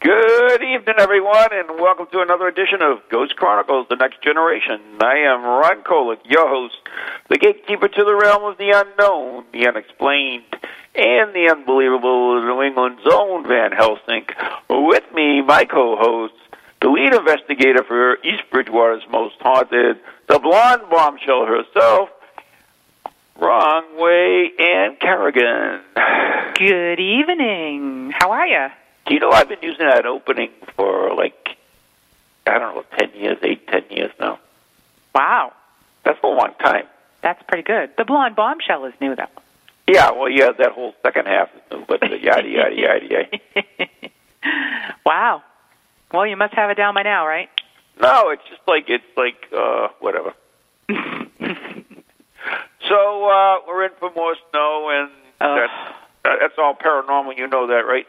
Good evening, everyone, and welcome to another edition of Ghost Chronicles The Next Generation. I am Ron Kolek, your host, the gatekeeper to the realm of the unknown, the unexplained, and the unbelievable New England's own Van Helsing. With me, my co host, the lead investigator for East Bridgewater's Most Haunted, the blonde bombshell herself, Wrong Way Ann Carrigan. Good evening. How are you? Do you know I've been using that opening for like I don't know, ten years, eight, ten years now. Wow, That's a long time. that's pretty good. The blonde bombshell is new, though. Yeah, well, yeah, that whole second half is new, but the yada yada yada yada. wow. Well, you must have it down by now, right? No, it's just like it's like uh whatever. so uh we're in for more snow, and Oh. that's uh, that's all paranormal. You know that, right?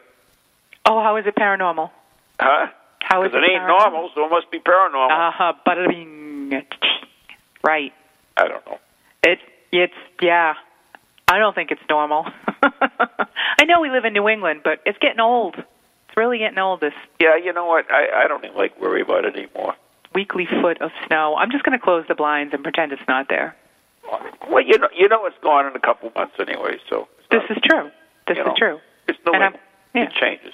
Oh, how is it paranormal? Huh? How is Because it ain't paranormal? normal, so it must be paranormal. Uh huh. Bada. Right. I don't know. It. It's yeah. I don't think it's normal. I know we live in New England, but it's getting old. It's really getting old. This Yeah, you know what? I I don't even like worry about it anymore. weekly foot of snow. I'm just going to close the blinds and pretend it's not there. Well, you know, you know it's gone in a couple months anyway, so This not- is true. This is know, true. It's no And yeah. It changes.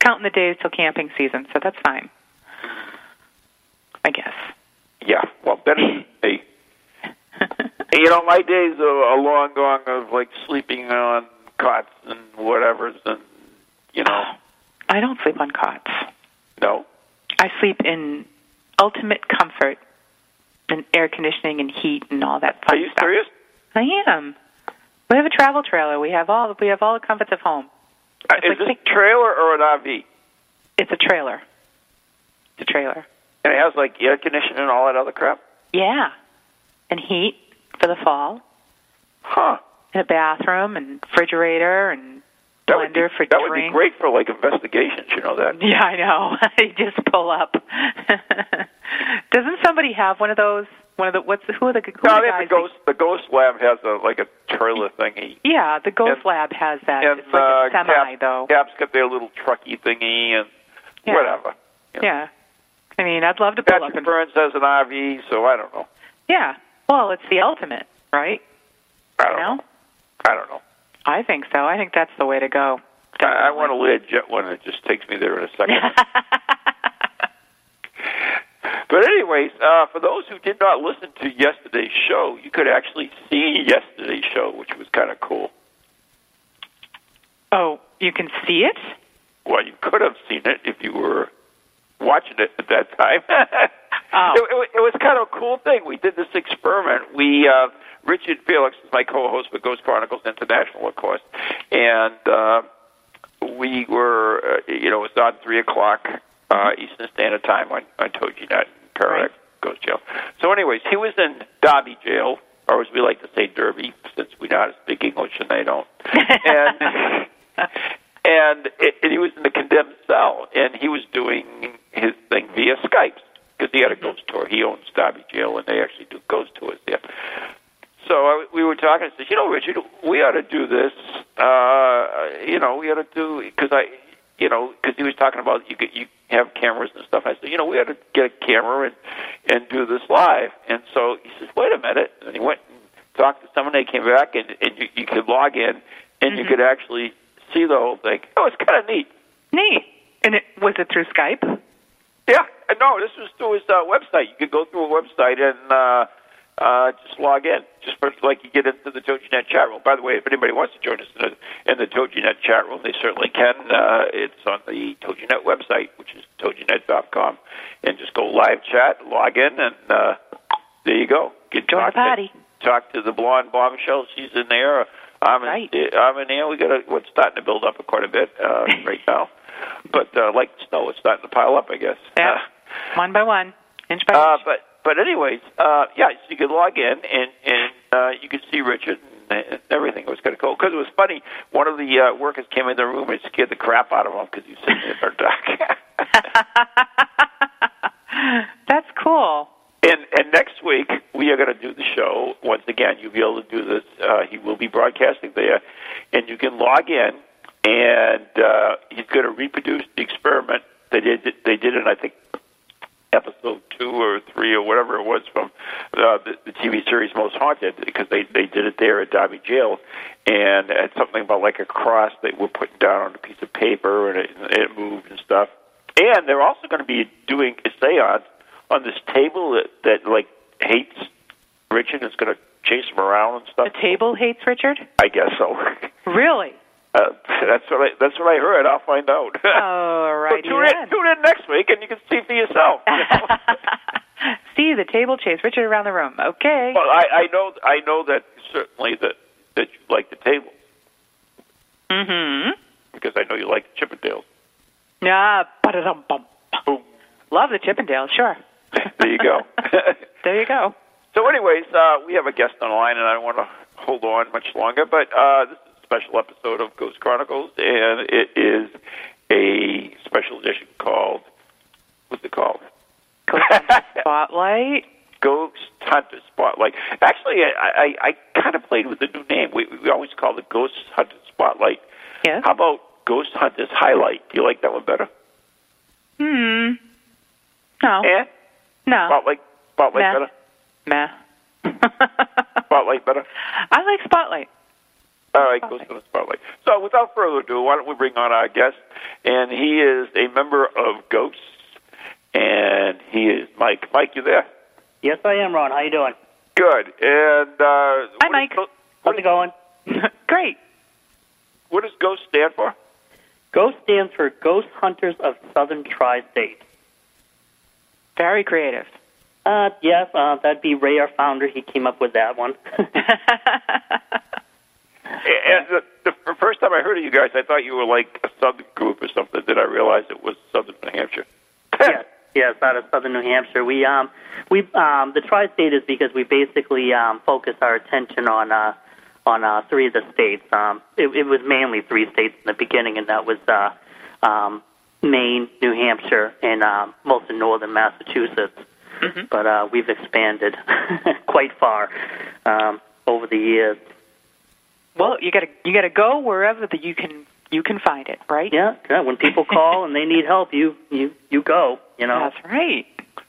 Counting the days till camping season, so that's fine. I guess. Yeah, well, better than. You know, my days are, are long gone of like sleeping on cots and whatever's, and you know, oh, I don't sleep on cots. no. I sleep in ultimate comfort and air conditioning and heat and all that stuff. Are you stuff. serious? I am. We have a travel trailer. We have all we have all the comforts of home. Uh, is like this a trailer or an RV? It's a trailer. It's a trailer. And it has like air conditioning and all that other crap? Yeah. And heat for the fall. Huh. And a bathroom and refrigerator and That would be, that would be great for like investigations. You know that? Yeah, I know. I just pull up. Doesn't somebody have one of those? One of the what's the, who are the who No, are the they guys? have the ghost. The ghost lab has a like a trailer thingy. yeah, the Ghost And- Lab has that. And it's like uh, a semi Cap, though. Cap's got their little trucky thingy and Yeah. whatever. you know. Yeah. I mean, I'd love to pull up Patrick Burns has an RV, so I don't know. yeah. Well, it's the ultimate, right? I don't know? know. I don't know. I think so. I think that's the way to go. I, I want a Learjet one that just takes me there in a second. but anyways, uh, for those who did not listen to yesterday's show, you could actually see yesterday's show, which was kind of cool. oh, you can see it. Well, you could have seen it if you were watching it at that time. Oh. it, it, it was kind of a cool thing. We did this experiment. We uh, Richard Felix is my co-host for Ghost Chronicles International, of course, and uh, we were, uh, you know, it was on three o'clock uh, Eastern Standard Time on on TogiNet and Parak Ghost Jail. So, anyways, he was in Derby Jail, or as we like to say, Derby, since we know how to speak English and they don't. and and, it, and he was in the condemned cell, and he was doing his thing via Skype because he had a ghost tour. He owns Derby Jail, and they actually do ghost tours there. So I, we were talking. I said, you know, Richard, we ought to do this. Uh, you know, we ought to do because I, you know, because he was talking about you get you have cameras and stuff. I said, you know, we ought to get a camera and and do this live. And so he says, wait a minute. And he went and talked to someone. They came back, and, and you, you could log in, and Mm-hmm. you could actually see the whole thing. It was kind of neat. Neat. And it was it through Skype? Yeah, no, this was through his uh, website. You could go through a website and uh, uh, just log in, just like you get into the TogiNet chat room. By the way, if anybody wants to join us in the, in the TogiNet chat room, they certainly can. Uh, it's on the TogiNet website, which is toginet.com, and just go live chat, log in, and uh, there you go. Get Join the talk to- talk to the blonde bombshell. She's in there. I'm in, Right. I'm in there. We got a, what's starting to build up quite a bit uh, right now, but uh, like snow, it's starting to pile up. I guess. Yeah. Uh, One by one, inch by uh, inch. but but anyways, uh, yeah, so you could log in and and uh, you could see Richard and, everything. It was kind of cool because it was funny. One of the uh, workers came in the room and scared the crap out of him because he was sitting in the dark. That's cool. And and next week we are going to do the show once again. You'll be able to do this. Uh, he will be broadcasting there, and you can log in, and uh, he's going to reproduce the experiment they did. They did it, I think episode two or three or whatever it was from uh, the, the TV series Most Haunted because they they did it there at Derby Jail, and it's something about like a cross they were putting down on a piece of paper and it, it moved and stuff. And they're also going to be doing a seance on this table that, that like hates Richard and is going to chase him around and stuff. The table hates Richard? I guess so. Really? Uh, that's what I that's what I heard. I'll find out. All right. so tune in, tune in next week, and you can see for yourself. you know? See the table chase Richard around the room. Okay. well, I, I know I know that certainly that that you like the table Mm-hmm. because I know you like the Chippendales. Yeah. Ba-da-dum, bum. Boom. Love the Chippendales, sure. There you go. There you go. So, anyways, uh, we have a guest on the line, and I don't want to hold on much longer. But uh, this is special episode of Ghost Chronicles, and it is a special edition called what's it called? Ghost Hunter Spotlight. Ghost Hunter Spotlight. Actually, I, I, I kind of played with the new name. We, we always call it Ghost Hunter Spotlight. Yes. How about Ghost Hunter's Highlight? Do you like that one better? Hmm. No. Eh? No. Spotlight, Spotlight Nah. better. Meh. Spotlight better. I like Spotlight. All right, goes Spotlight. to the spotlight. So, without further ado, why don't we bring on our guest? And he is a member of Ghosts, and he is Mike. Mike, you there? Yes, I am, Ron. How you doing? Good. And uh, Hi, Mike. Is, How's it going? Great. what does Ghost stand for? GHOST stands for Ghost Hunters of Southern Tri-State. Very creative. Uh, yes, uh, that'd be Ray, our founder. He came up with that one. And the, the first time I heard of you guys, I thought you were like a Southern group or something. Then I realized it was Southern New Hampshire. yes, yes, out of Southern New Hampshire. We um, we um, the Tri-State is because we basically um, focus our attention on uh, on uh, three of the states. Um, it, it was mainly three states in the beginning, and that was uh, um, Maine, New Hampshire, and um, most of northern Massachusetts. But uh, we've expanded quite far um, over the years. Well, you gotta you gotta go wherever that you can you can find it, right? Yeah, yeah. When people call and they need help, you you you go. You know. That's right.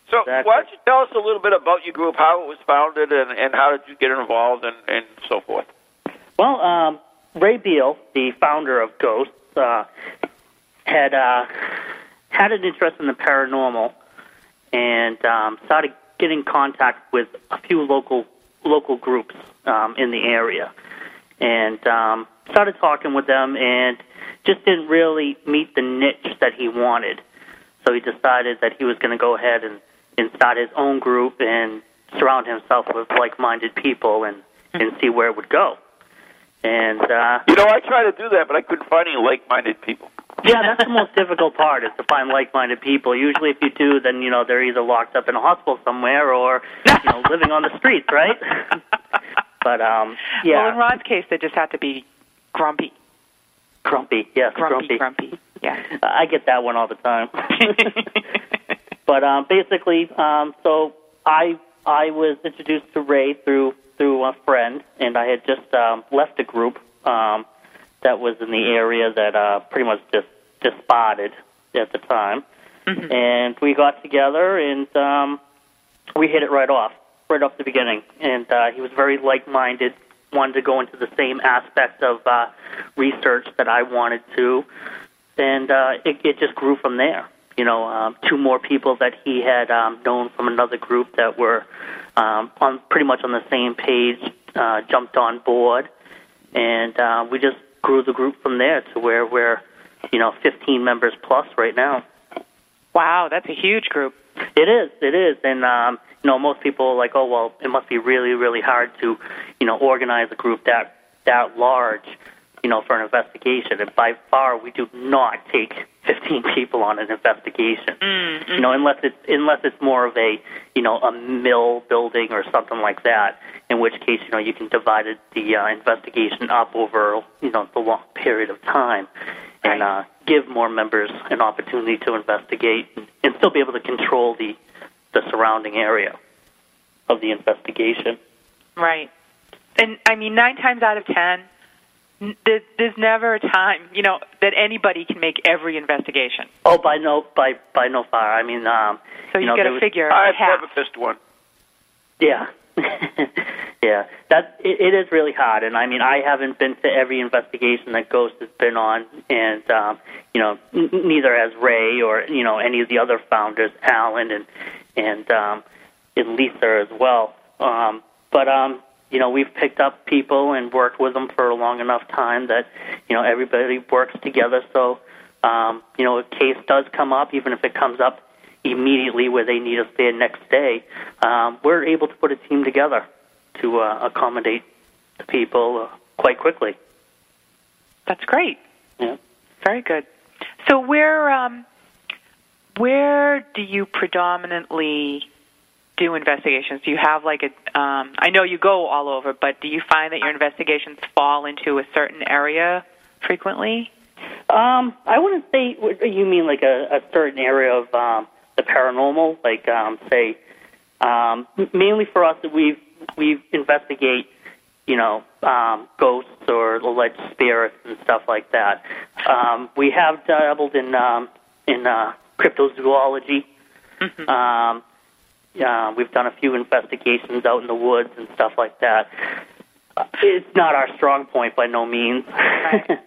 So, Exactly. why don't you tell us a little bit about your group, how it was founded, and, and how did you get involved, and, and so forth? Well, um, Ray Beal, the founder of Ghosts, uh, had uh, had an interest in the paranormal and um, started getting in contact with a few local local groups um, in the area, and um, started talking with them, and just didn't really meet the niche that he wanted. So he decided that he was going to go ahead and, and start his own group and surround himself with like-minded people and, and see where it would go. And uh, You know, I tried to do that, but I couldn't find any like-minded people. yeah, that's the most difficult part is to find like-minded people. Usually, if you do, then you know they're either locked up in a hospital somewhere or you know living on the streets, right? but um, yeah, Well, in Ron's case, they just have to be grumpy, grumpy, yes, grumpy, grumpy. Yeah. I get that one all the time. but um, basically, um, so I I was introduced to Ray through through a friend, and I had just um, left a group um, that was in the area that uh, pretty much just just spotted at the time, Mhm. and we got together and um, we hit it right off, right off the beginning. And uh, he was very like-minded, wanted to go into the same aspect of uh, research that I wanted to, and uh, it, it just grew from there. You know, um, two more people that he had um, known from another group that were um, on pretty much on the same page uh, jumped on board, and uh, we just grew the group from there to where we're, you know, 15 members plus right now. Wow, that's a huge group. It is, it is, and um, you know, most people are like, oh well, it must be really, really hard to, you know, organize a group that that large, you know, for an investigation. And by far, we do not take 15 people on an investigation. Mm, You know, unless it's unless it's more of a, you know, a mill building or something like that. In which case, you know, you can divide the uh, investigation up over, you know, the long period of time, and Right. uh, give more members an opportunity to investigate and, and still be able to control the the surrounding area of the investigation. Right. And I mean, nine times out of ten, there- there's never a time, you know, that anybody can make every investigation. Oh, by no by by no far. I mean, um, So you, know, got there to was- figure I've half. never missed one. Yeah, yeah. That it, it is really hard, and I mean, I haven't been to every investigation that Ghost has been on, and um, you know, n- neither has Ray or you know any of the other founders, Alan and and um, and Lisa as well. Um, but um, you know, we've picked up people and worked with them for a long enough time that you know everybody works together. So um, you know, a case does come up, even if it comes up immediately where they need us there next day, um, we're able to put a team together to uh, accommodate the people uh, quite quickly. That's great. Yeah. Very good. So where um, where do you predominantly do investigations? Do you have like a? Um, I know you go all over, but do you find that your investigations fall into a certain area frequently? Um, I wouldn't say you mean like a, a certain area of um, the paranormal, like um, say, um, mainly for us, we we investigate, you know, um, ghosts or alleged spirits and stuff like that. Um, we have dabbled in um, in uh, cryptozoology. Mhm. Um, uh, we've done a few investigations out in the woods and stuff like that. It's not our strong point by no means. Right. I it, was,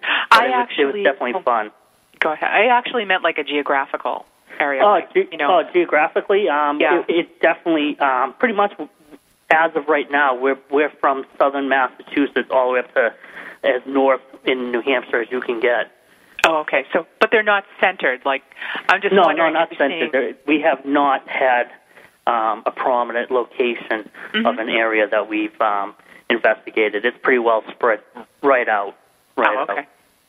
it actually- was definitely fun. Go ahead. I actually meant like a geographical area. Oh, like, ge- you know. oh geographically, um, Yeah. it, it's definitely um, pretty much as of right now. We're we're from southern Massachusetts all the way up to as north in New Hampshire as you can get. Oh, okay. So, but they're not centered. Like, I'm just no, no, wondering. not centered. seeing- we have not had um, a prominent location Mhm. of an area that we've um, investigated. It's pretty well spread right out. Right Oh, okay. out.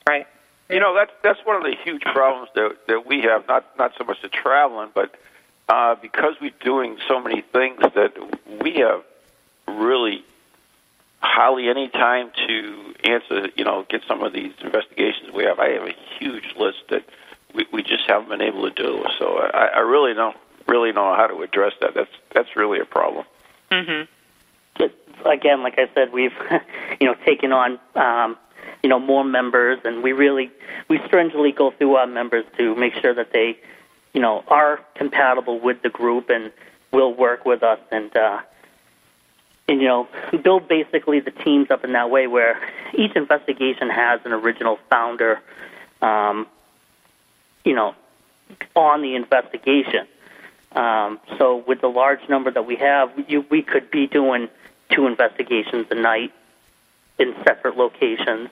Right. You know, that's that's one of the huge problems that that we have. Not not so much the traveling, but uh, because we're doing so many things that we have really hardly any time to answer. You know, get some of these investigations we have. I have a huge list that we, we just haven't been able to do. So I, I really don't really know how to address that. That's that's really a problem. Mhm. But again, like I said, we've you know taken on um, you know more members, and we really we stringently go through our members to make sure that they you know are compatible with the group and will work with us and. Uh, and you know, build basically the teams up in that way where each investigation has an original founder, um, you know, on the investigation. Um, so with the large number that we have, you, we could be doing two investigations a night in separate locations,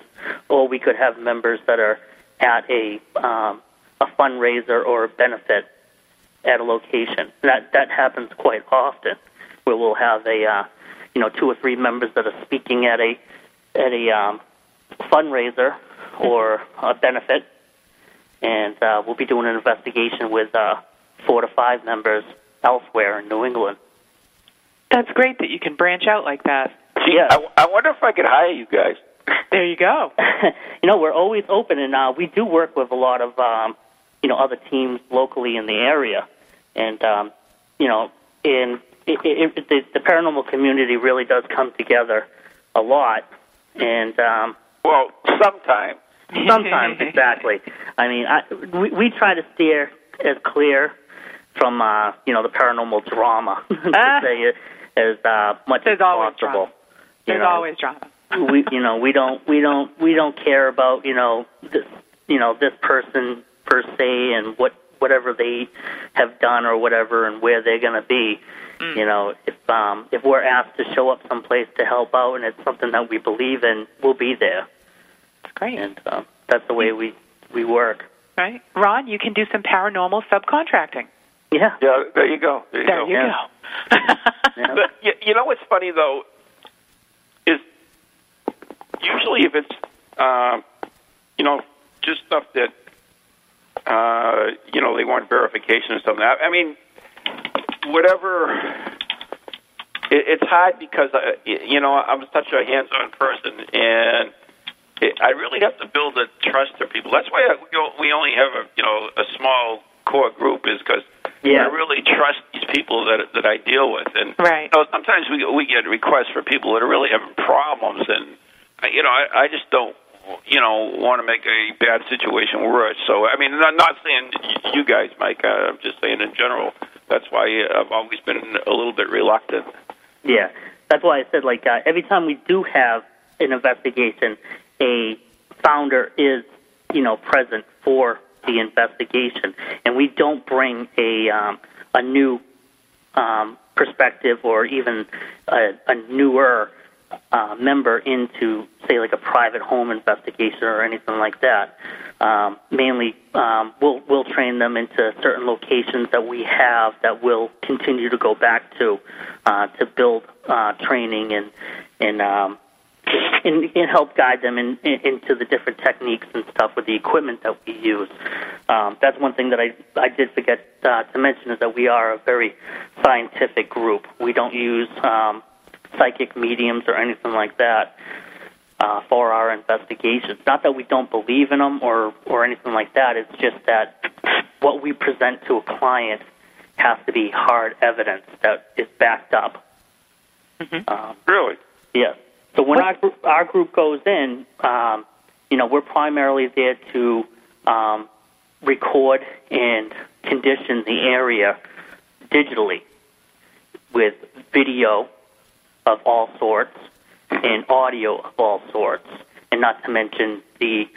or we could have members that are at a um, a fundraiser or a benefit at a location. That that happens quite often, where we'll have a uh, you know two or three members that are speaking at a at a um, fundraiser or a benefit, and uh, we'll be doing an investigation with uh, four to five members elsewhere in New England. That's great that you can branch out like that. Gee, Yeah. I, I wonder if I could hire you guys. There you go. you know, we're always open, and uh, we do work with a lot of um, you know other teams locally in the area, and um, you know, in it, it, it, the, the paranormal community really does come together a lot, and um, Well, sometime. sometimes exactly. I mean, I, we, we try to steer as clear from uh, you know the paranormal drama to Ah. say it as uh, much There's as always possible. drama. You There's know, always drama. we you know we don't we don't we don't care about you know this you know this person per se and what whatever they have done or whatever and where they're going to be. You know, if um, if we're asked to show up someplace to help out and it's something that we believe in, we'll be there, It's great. and uh, that's the way we we work. Right. Ron, you can do some paranormal subcontracting. Yeah, Yeah, there you go. There you There go. you Yeah. go. yeah. But you, you know what's funny though is usually if it's um, you know just stuff that uh, you know they want verification or something. I, I mean, whatever. It, it's hard because y- you know I'm such a hands-on person, and it, I really have to build a trust to people. That's why I, we we only have a you know a small core group is because Yeah. I really trust these people that that I deal with, and Right. you know, sometimes we we get requests for people that are really having problems, and I- you know I, I just don't you know want to make a bad situation worse. So I mean, I'm not saying y- you guys, Mike. Uh, I'm just saying in general. That's why I've always been a little bit reluctant. Yeah, that's why I said like uh, every time we do have an investigation, a founder is you know present for the investigation, and we don't bring a um, a new um, perspective or even a, a newer uh, member into say like a private home investigation or anything like that. Um, mainly, um, we'll we'll train them into certain locations that we have that we'll continue to go back to uh, to build uh, training and and um, and, and help guide them in, in, into the different techniques and stuff with the equipment that we use. Um, that's one thing that I I did forget uh, to mention is that we are a very scientific group. We don't use um, psychic mediums or anything like that uh, for our investigations. Not that we don't believe in them or or anything like that. It's just that what we present to a client has to be hard evidence that is backed up. Um, Really? Yes. So when our group, our group goes in, um, you know, we're primarily there to um, record and condition the area digitally with video of all sorts and audio of all sorts, and not to mention the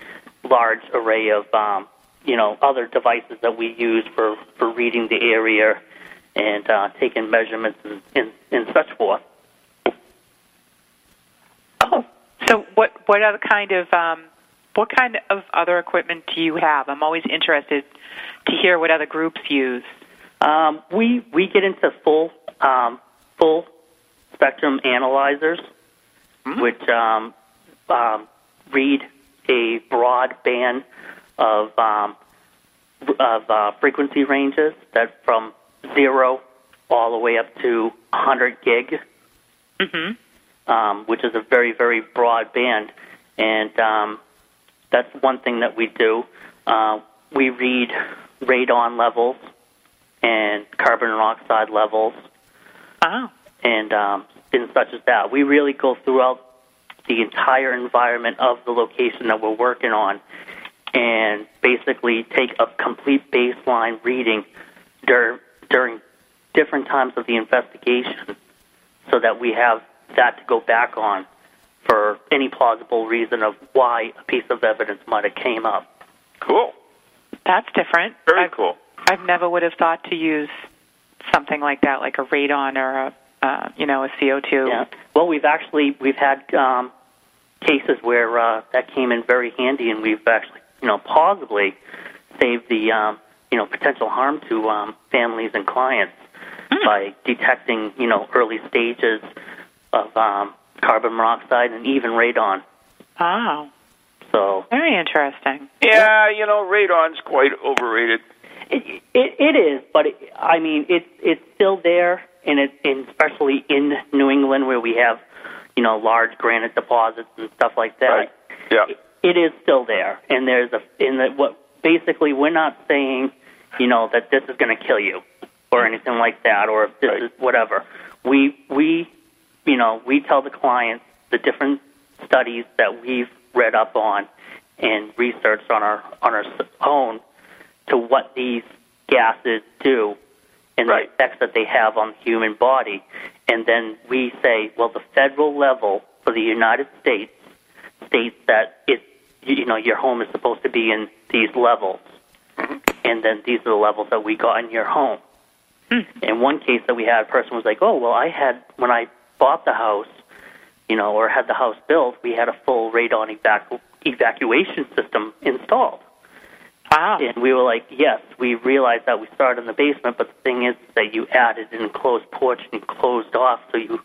large array of um, you know other devices that we use for for reading the area and uh, taking measurements and, and, and such forth. Oh, so what what other kind of um, what kind of other equipment do you have? I'm always interested to hear what other groups use. Um, we we get into full um, full spectrum analyzers, which um, um, read a broad band of um, of uh, frequency ranges that from zero all the way up to 100 gig, Mm-hmm. um, which is a very very broad band, and um, that's one thing that we do. Uh, we read radon levels and carbon monoxide levels Wow. And um, and such as that. We really go throughout the entire environment of the location that we're working on, and basically take a complete baseline reading dur- during different times of the investigation, so that we have that to go back on for any plausible reason of why a piece of evidence might have came up. Cool. That's different. Very I've, cool. I've never would have thought to use something like that, like a radon or a uh, you know a CO2. Yeah. Well, we've actually we've had um, cases where uh, that came in very handy, and we've actually you know plausibly saved the um, you know potential harm to um, families and clients by detecting you know early stages of um, carbon monoxide and even radon. Oh, So very interesting. Yeah, you know, radon's quite overrated. it it, it is, but it, I mean it's it's still there, and it and especially in New England where we have you know large granite deposits and stuff like that. Right. Yeah. it is still there, and there's a in the what basically we're not saying, you know, that this is going to kill you or anything like that, or if this Right. is whatever. We we you know we tell the clients the different studies that we've read up on and researched on our on our own to what these gases do and Right. the effects that they have on the human body. And then we say, well, the federal level for the United States states that it, you know, your home is supposed to be in these levels, mm-hmm. and then these are the levels that we got in your home. Hmm. In one case that we had, a person was like, "Oh, well, I had when I bought the house, you know, or had the house built, we had a full radon evacu- evacuation system installed." Wow. And we were like, yes, we realized that we started in the basement, but the thing is that you added an enclosed porch and closed off, so you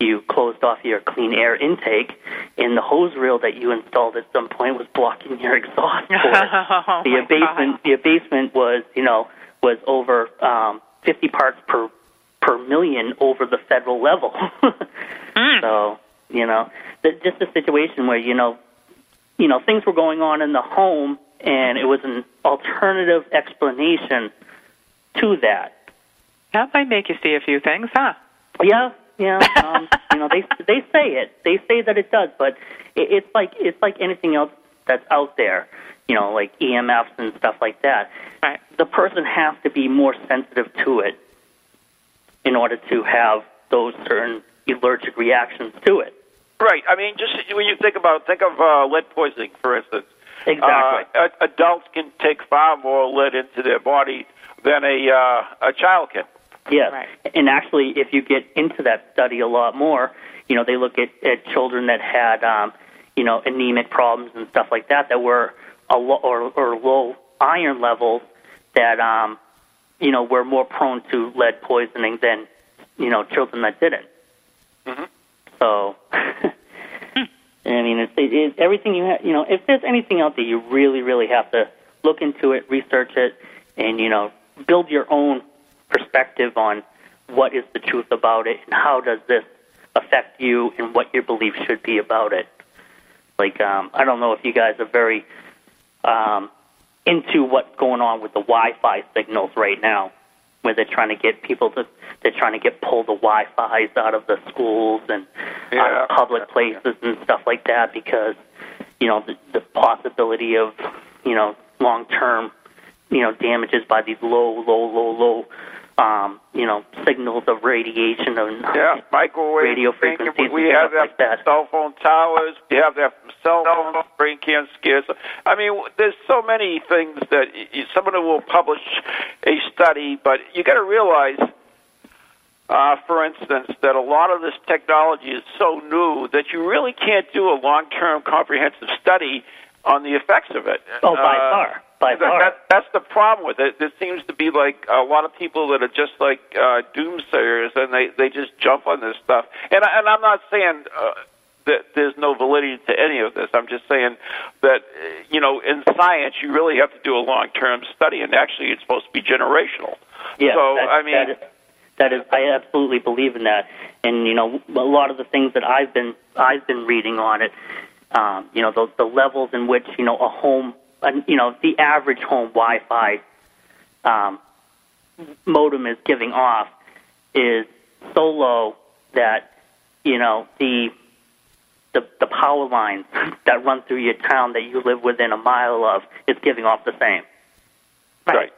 you closed off your clean air intake, and the hose reel that you installed at some point was blocking your exhaust port. Oh, my basement, your basement was, you know, was over um, 50 parts per per million over the federal level. So you know, th- just a situation where you know, you know, things were going on in the home, and it was an alternative explanation to that. That might make you see a few things, huh? Yeah, yeah. Um, you know, they they say it. They say that it does, but it, it's like it's like anything else that's out there. You know, like EMFs and stuff like that. Right. The person has to be more sensitive to it in order to have those certain allergic reactions to it. Right. I mean, just when you think about think of uh, lead poisoning, for instance. Exactly. Uh, adults can take far more lead into their body than a uh, a child can. Yes. Right. And actually, if you get into that study a lot more, you know, they look at, at children that had, um, you know, anemic problems and stuff like that that were a lo- or, or low iron levels that, um, you know, were more prone to lead poisoning than, you know, children that didn't. Mhm. So, I mean, it's, it, everything you have, you know, if there's anything out there, you really, really have to look into it, research it, and, you know, build your own perspective on what is the truth about it and how does this affect you and what your beliefs should be about it. Like, um, I don't know if you guys are very um, into what's going on with the Wi-Fi signals right now, where they're trying to get people to they're trying to get pull the Wi-Fi's out of the schools and out of public places and stuff like that because you know the, the possibility of you know long term you know damages by these low low low low um, you know signals of radiation and Yeah, microwave Radio frequencies We and have stuff that like that. cell phone towers. We have that from cell phone Brain cancer scares. I mean, there's so many things that y- y- someone will publish a study, but you got to realize. Uh, for instance, that a lot of this technology is so new that you really can't do a long-term comprehensive study on the effects of it. oh by Uh, far by that, far that, that's the problem with it. There seems to be like a lot of people that are just like uh, doomsayers, and they they just jump on this stuff. And I- and I'm not saying uh, that there's no validity to any of this. I'm just saying that uh, you know in science you really have to do a long term study, and actually it's supposed to be generational. Yeah, so that, I mean, that is, that is, I absolutely believe in that. And you know, a lot of the things that I've been I've been reading on it, um, you know, the the levels in which you know a home, uh, you know, the average home Wi-Fi um, modem is giving off is so low that you know the the the power lines that run through your town that you live within a mile of is giving off the same right.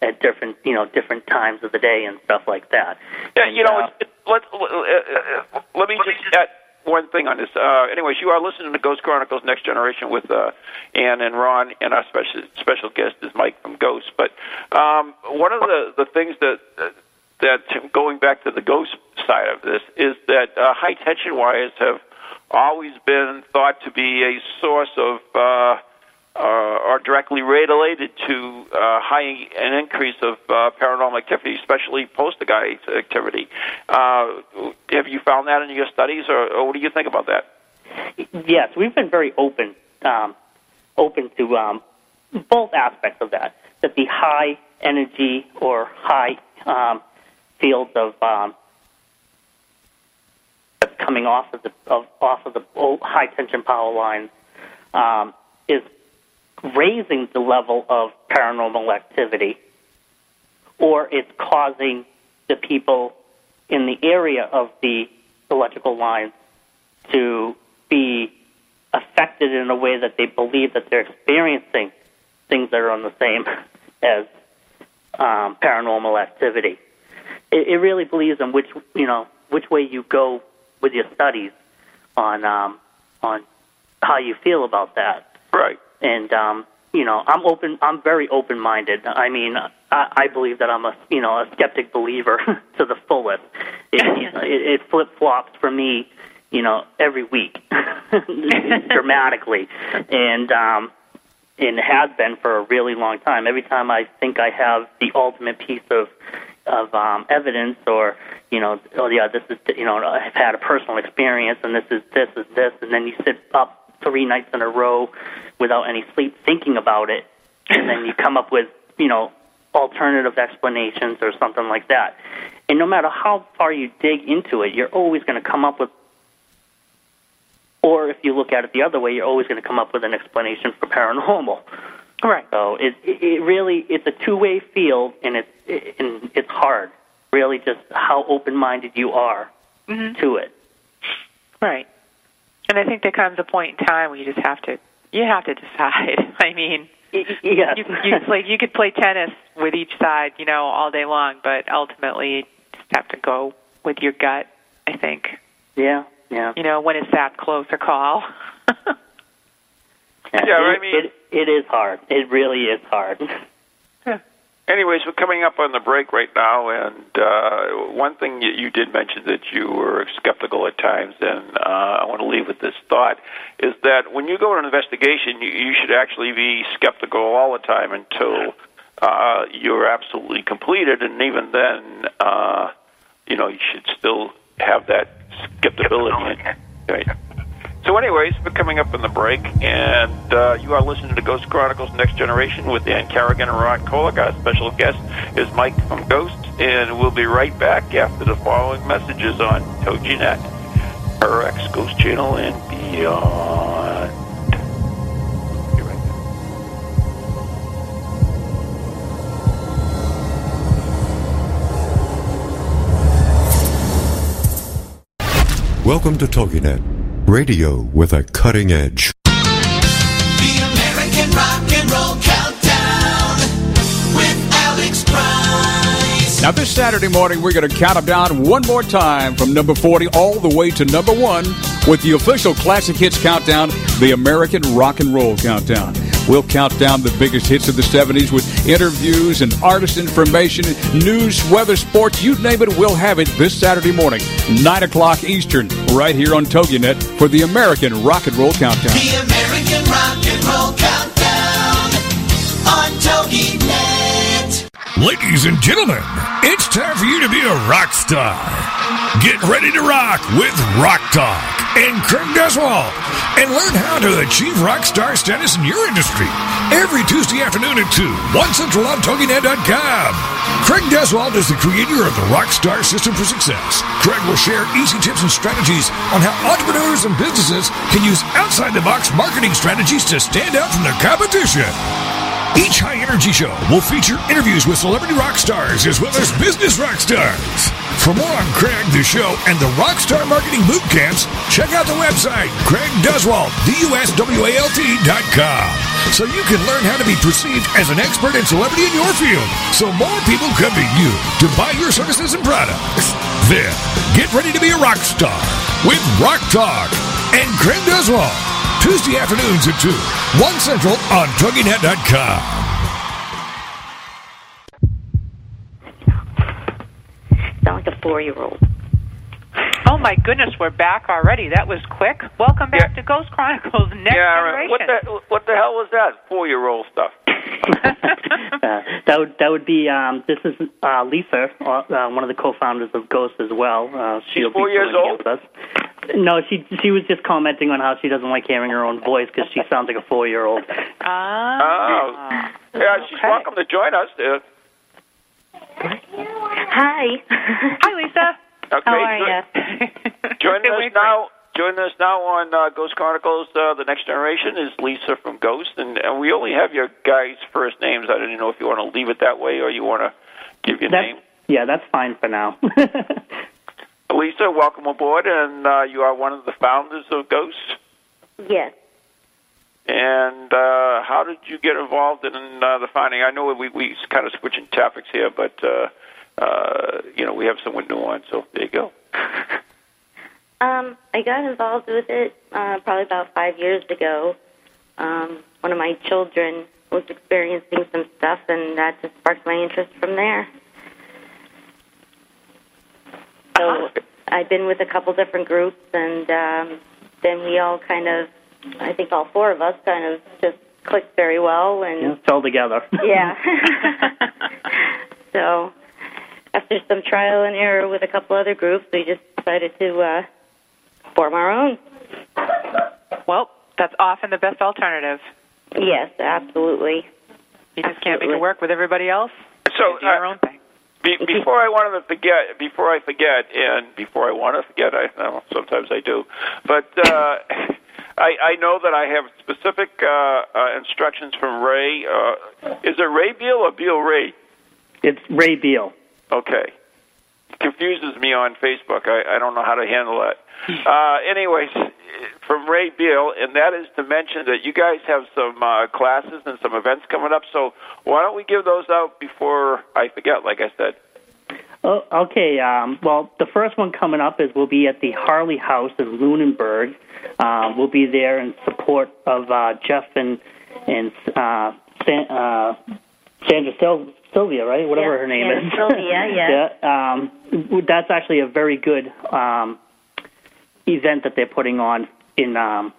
at different you know different times of the day and stuff like that. Yeah, And, you know, uh, it's, it's, let, uh, uh, let me just add one thing on this. Uh, anyways, you are listening to Ghost Chronicles Next Generation with uh, Ann and Ron, and our special special guest is Mike from Ghost. But um, one of the, the things that that going back to the ghost side of this is that uh, high tension wires have always been thought to be a source of uh, uh, are directly related to uh, high an increase of uh, paranormal activity, especially poltergeist activity. Uh, have you found that in your studies, or, or what do you think about that? yes, we've been very open um, open to um, both aspects of that. That the high energy or high um, fields of um, coming off of the of, off of the high tension power lines um, is raising the level of paranormal activity, or it's causing the people in the area of the electrical lines to be affected in a way that they believe that they're experiencing things that are on the same as um, paranormal activity. It, it really believes in which you know which way you go with your studies on um, on how you feel about that. And um, you know, I'm open. I'm very open-minded. I mean, I, I believe that I'm a you know a skeptic believer to the fullest. It, it, it flip flops for me, you know, every week dramatically, and um, and has been for a really long time. Every time I think I have the ultimate piece of of um, evidence, or you know, oh yeah, this is you know, I've had a personal experience, and this is this is this, and then you sit up three nights in a row without any sleep thinking about it, and then you come up with you know alternative explanations or something like that. And no matter how far you dig into it, you're always going to come up with or if you look at it the other way, you're always going to come up with an explanation for paranormal. Right. So it it really it's a two way field, and it's it, and it's hard. Really, just how open minded you are Mhm. to it. Right. And I think there comes a point in time where you just have to you have to decide. I mean, Yeah. you you play you could play tennis with each side, you know, all day long, but ultimately you just have to go with your gut, I think. yeah. Yeah. You know, when it's that close a call. Yeah, it, I mean- it, it is hard. It really is hard. Anyways, we're coming up on the break right now, and uh, one thing you, you did mention that you were skeptical at times, and uh, I want to leave with this thought: is that when you go to an investigation, you, you should actually be skeptical all the time until uh, you're absolutely completed, and even then, uh, you know, you should still have that skepticism. Right. So, anyways, we're coming up on the break, and uh, you are listening to Ghost Chronicles Next Generation with Dan Carrigan and Ron Kolek. Our special guest is Mike from Ghost, and we'll be right back after the following messages on TogiNet, RX Ghost Channel, and beyond. Welcome to TogiNet, radio with a cutting edge. The American Rock and Roll Countdown with Alex Price. Now, this Saturday morning, we're going to count them down one more time from number 40 all the way to number one with the official Classic Hits Countdown, the American Rock and Roll Countdown. We'll count down the biggest hits of the 70s with interviews and artist information, news, weather, sports, you name it, we'll have it this Saturday morning, 9 o'clock Eastern, right here on TogiNet for the American Rock and Roll Countdown. The American Rock and Roll Countdown on TogiNet. Ladies and gentlemen, it's time for you to be a rock star. Get ready to rock with Rock Talk and Craig Duswalt and learn how to achieve rock star status in your industry. Every Tuesday afternoon at 2, 1 Central on TogiNet.com. Craig Duswalt is the creator of the Rockstar System for Success. Craig will share easy tips and strategies on how entrepreneurs and businesses can use outside the box marketing strategies to stand out from the competition. Each high energy show will feature interviews with celebrity rock stars as well as business rock stars. For more on Craig, the show, and the Rockstar Marketing Boot Camps, check out the website, CraigDuswalt.com, so you can learn how to be perceived as an expert and celebrity in your field, so more people come to you to buy your services and products. Then, get ready to be a rock star with Rock Talk and Craig Duswalt. Tuesday afternoons at 2, 1 Central on TogiNet.com. Sound like a four-year-old. oh my goodness, we're back already. That was quick. Welcome back Yeah. to Ghost Chronicles Next yeah, right. Generation. what the what the hell was that? Four year old stuff. Uh, that would that would be um, this is uh, Lisa, uh, uh, one of the co-founders of Ghost as well. Uh, she'll four be years old? with us. No, she she was just commenting on how she doesn't like hearing her own voice because she sounds like a four-year-old. Ah. Oh. Yeah, she's Okay. welcome to join us. Uh, Hi. Hi, Lisa. okay, How are jo- you? Join us now, Join us now on uh, Ghost Chronicles: uh, The Next Generation is Lisa from Ghost, and, and we only have your guys' first names. I don't know if you want to leave it that way or you want to give your That's, name. yeah, that's fine for now. Lisa, welcome aboard, and uh, you are one of the founders of Ghost. Yes. And uh, how did you get involved in uh, the finding? I know we we kind of switching topics here, but uh, uh, you know we have someone new on, so there you go. Um, I got involved with it uh, probably about five years ago. Um, one of my children was experiencing some stuff, and that just sparked my interest from there. So I've been with a couple different groups, and um, then we all kind of, I think all four of us kind of just clicked very well, and Yeah, fell together. yeah. so after some trial and error with a couple other groups, we just decided to uh, form our own. Well, that's often the best alternative. Yes, absolutely. You just can't make it work with everybody else. So do your uh, own thing. Be, before I wanted to forget, before I forget, and before I want to forget, I know sometimes I do, but uh, I, I know that I have specific uh, uh, instructions from Ray. Uh, is it Ray Beal or Beal Ray? It's Ray Beal. Okay, confuses me on Facebook. I, I don't know how to handle that. Uh, anyways, from Ray Beal, and that is to mention that you guys have some uh, classes and some events coming up. So why don't we give those out before I forget? Like I said. Oh, okay. Um, well, the first one coming up is we'll be at the Harley House in Lunenburg. Um, we'll be there in support of uh, Jeff and and uh, San, uh, Sandra Sil- Sylvia, right? Whatever Yeah, her name Sandra is. Sylvia, yeah. yeah. Um, that's actually a very good um, event that they're putting on in um,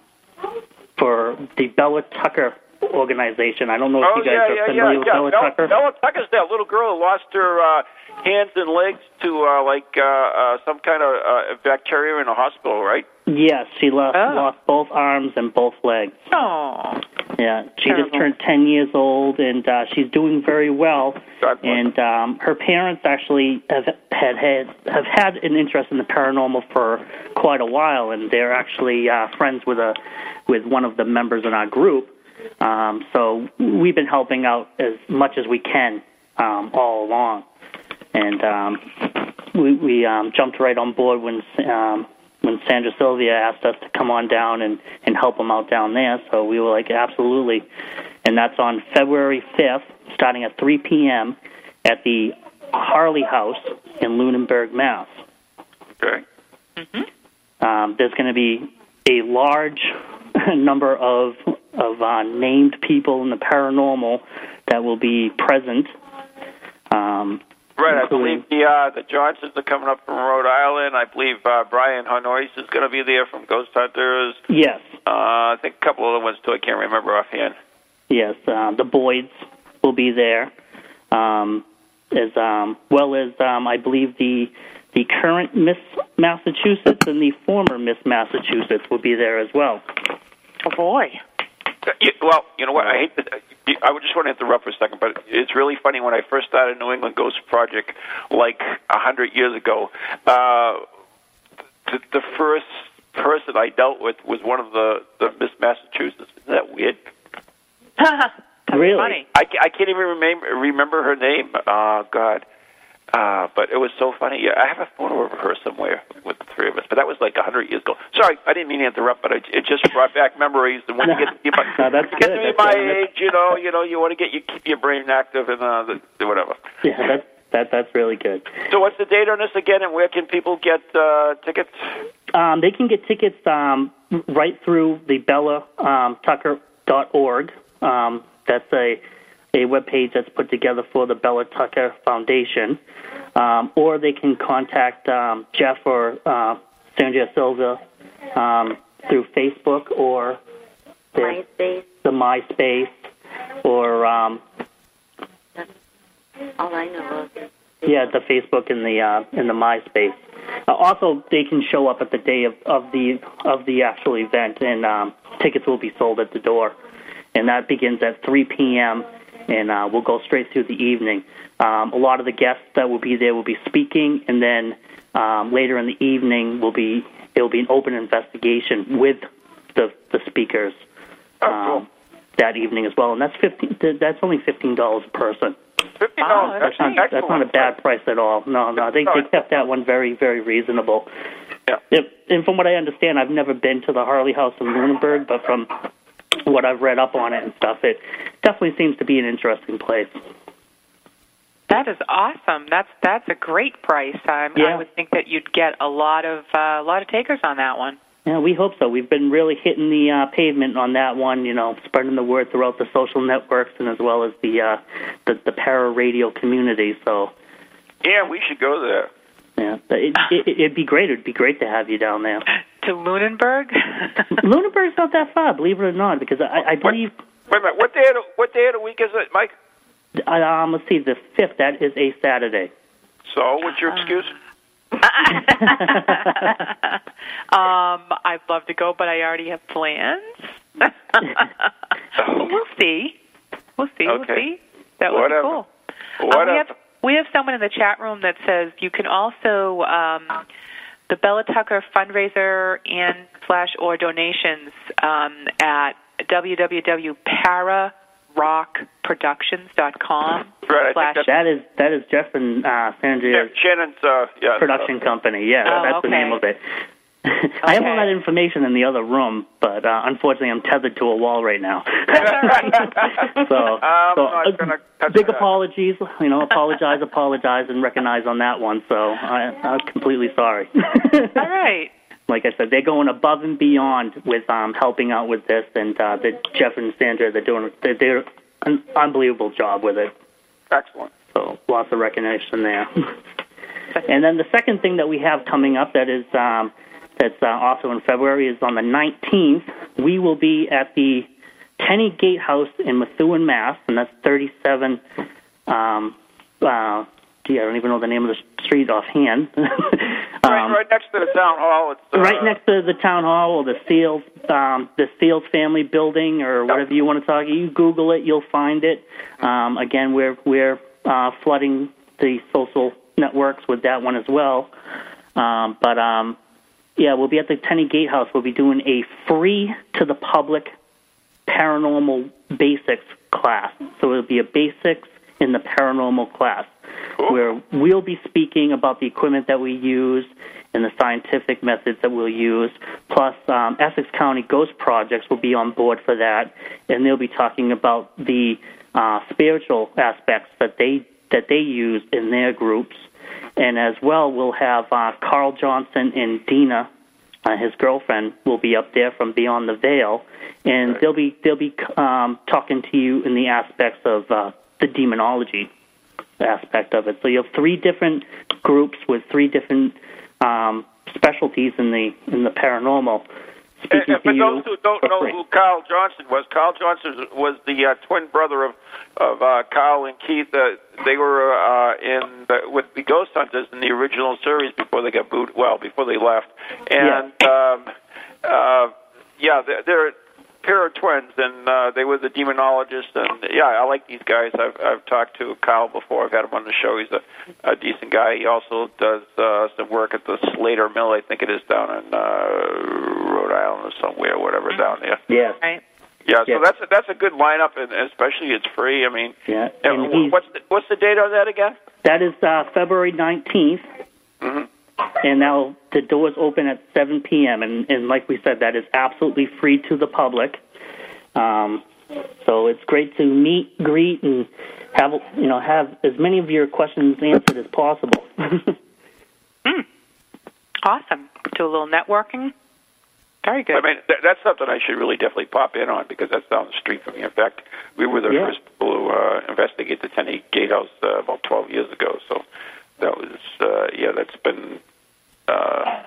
for the Bella Tucker organization. I don't know if Oh you guys yeah, are familiar yeah, with yeah. Bella Bella, Tucker. Bella Tucker's that little girl who lost her uh, hands and legs to uh, like uh, uh, some kind of uh, bacteria in a hospital, right? Yes, she lost, Oh. lost both arms and both legs. Oh, Yeah, she just turned 10 years old, and uh, she's doing very well. God And um, her parents actually have had, had have had an interest in the paranormal for quite a while, and they're actually uh, friends with a with one of the members in our group. Um, so we've been helping out as much as we can um, all along, and um, we, we um, jumped right on board when um, when Sandra Sylvia asked us to come on down and, and help them out down there. So we were like, absolutely. And that's on February 5th, starting at 3 p.m. at the Harley House in Lunenburg, Mass. Okay. Um, there's going to be a large number of of uh, named people in the paranormal that will be present. Um, Right, I believe the uh, the Johnsons are coming up from Rhode Island. I believe uh, Brian Harnois is going to be there from Ghost Hunters. yes, Uh, I think a couple other ones too. I can't remember offhand. Yes, uh, the Boyds will be there, um, as um, well as um, I believe the the current Miss Massachusetts and the former Miss Massachusetts will be there as well. oh boy. Yeah, well, you know what? I hate. To, I would just want to interrupt for a second, but it's really funny when I first started New England Ghost Project, like a hundred years ago. Uh, the, the first person I dealt with was one of the the Miss Massachusetts. Isn't that weird? That's Really? funny. I, I can't even remember remember her name. Oh God. Uh, but it was so funny. Yeah, I have a photo of her somewhere with the three of us. But that was like a hundred years ago. Sorry, I didn't mean to interrupt, but it, it just brought back memories. And when you get to be my, No, that's get good. to be That's my good. age, you know, you know, you want to get you keep your brain active and uh, the, whatever. Yeah, that that that's really good. So what's the date on this again, and where can people get uh, tickets? Um, they can get tickets um, right through the Bella um, Tucker.org. Um, that's a a web page that's put together for the Bella Tucker Foundation, um, or they can contact um, Jeff or uh, Sandra Silva um, through Facebook or the, MySpace, the MySpace or um, all I know of. Yeah, the Facebook and the uh, and the MySpace. Uh, also, they can show up at the day of, of the of the actual event, and um, tickets will be sold at the door. And that begins at 3 p.m. and uh, we'll go straight through the evening. Um, a lot of the guests that will be there will be speaking, and then um, later in the evening will be it will be an open investigation with the the speakers Oh, um, that evening as well. And that's fifteen. That's only fifteen dollars a person. Fifty Wow, dollars. That's not that's not a bad price at all. No, no, they they kept that one very very reasonable. Yeah. If, and from what I understand, I've never been to the Harley House in Lunenburg, but from what I've read up on it and stuff, it definitely seems to be an interesting place. That is awesome. That's that's a great price. Um, Yeah. I would think that you'd get a lot of uh, a lot of takers on that one. Yeah, we hope so. We've been really hitting the uh, pavement on that one. You know, spreading the word throughout the social networks and as well as the uh, the, the para radio community. So Yeah, we should go there. yeah, it, it, it'd be great. It'd be great to have you down there. To Lunenburg. Lunenburg's not that far, believe it or not, because I, I believe. Wait a minute. What day of the, what day of the week is it, Mike? Um, let's see, the fifth. That is a Saturday. So, what's your excuse? um, I'd love to go, but I already have plans. but we'll see. We'll see. We'll see. That would Whatever. be cool. Uh, Whatever. we have we have someone in the chat room that says you can also um, the Bella Tucker fundraiser and slash or donations um, at www.pararockproductions.com Right, slash that's- That is that is Jeff and uh, Yeah, Sandria's Shannon's. Uh, yeah. production company. Yeah, Oh, that's the name of it. I have all Okay. that information in the other room, but uh, unfortunately, I'm tethered to a wall right now. That's all right. so, I'm so uh, big that. apologies. You know, apologize, apologize, and recognize on that one. So I, I'm completely sorry. all right. like I said, they're going above and beyond with um, helping out with this, and uh, the Jeff and Sandra, they're doing they're, they're an unbelievable job with it. Excellent. So lots of recognition there. and then the second thing that we have coming up that is um, that's uh, also in February is on the 19th. We will be at the Tenney Gatehouse in Methuen, Mass, and that's 37. Um, uh, gee, I don't even know the name of the street offhand. right, um, right next to the town hall. It's uh, right next to the town hall or the Searles, um, the Searles family building or whatever you want to talk. You Google it, you'll find it. Um, again, we're we're uh, flooding the social networks with that one as well. Um, but um, yeah, we'll be at the Tenney Gatehouse. We'll be doing a free to the public paranormal basics class. So it'll be a basics in the paranormal class where we'll be speaking about the equipment that we use and the scientific methods that we'll use. Plus, um, Essex County Ghost Projects will be on board for that, and they'll be talking about the uh, spiritual aspects that they that they use in their groups. And as well, we'll have uh, Carl Johnson and Dina uh, his girlfriend will be up there from Beyond the Veil, and they'll be they'll be um, talking to you in the aspects of uh, the demonology aspect of it. So you have three different groups with three different um, specialties in the in the paranormal. And, Speaking and for to those who don't know who Carl Johnson was, Carl Johnson was the uh, twin brother of of uh, Carl and Keith. Uh, they were uh, in the, with the Ghost Hunters in the original series before they got booted. Well, before they left, and um, uh, yeah, they're, they're a pair of twins, and uh, they were the demonologists. And yeah, I like these guys. I've I've talked to Carl before. I've had him on the show. He's a, a decent guy. He also does uh, some work at the Slater Mill, I think it is down in uh, Island or somewhere, whatever down there. yeah, Right. Yeah, Yeah. so that's a, that's a good lineup, and especially it's free. I mean, yeah. and And what's the, what's the date on that again? that is uh, February nineteenth. Mhm. And now the doors open at 7 p.m. And, and like we said, that is absolutely free to the public. Um, so it's great to meet, greet, and have you know have as many of your questions answered as possible. Awesome. Do a little networking. Very good. I mean, th- that's something I should really definitely pop in on because that's down the street from me. In fact, we were the Yeah. first people to uh, investigate the Tenney Gatehouse uh, about 12 years ago. So that was, uh, yeah, that's been uh,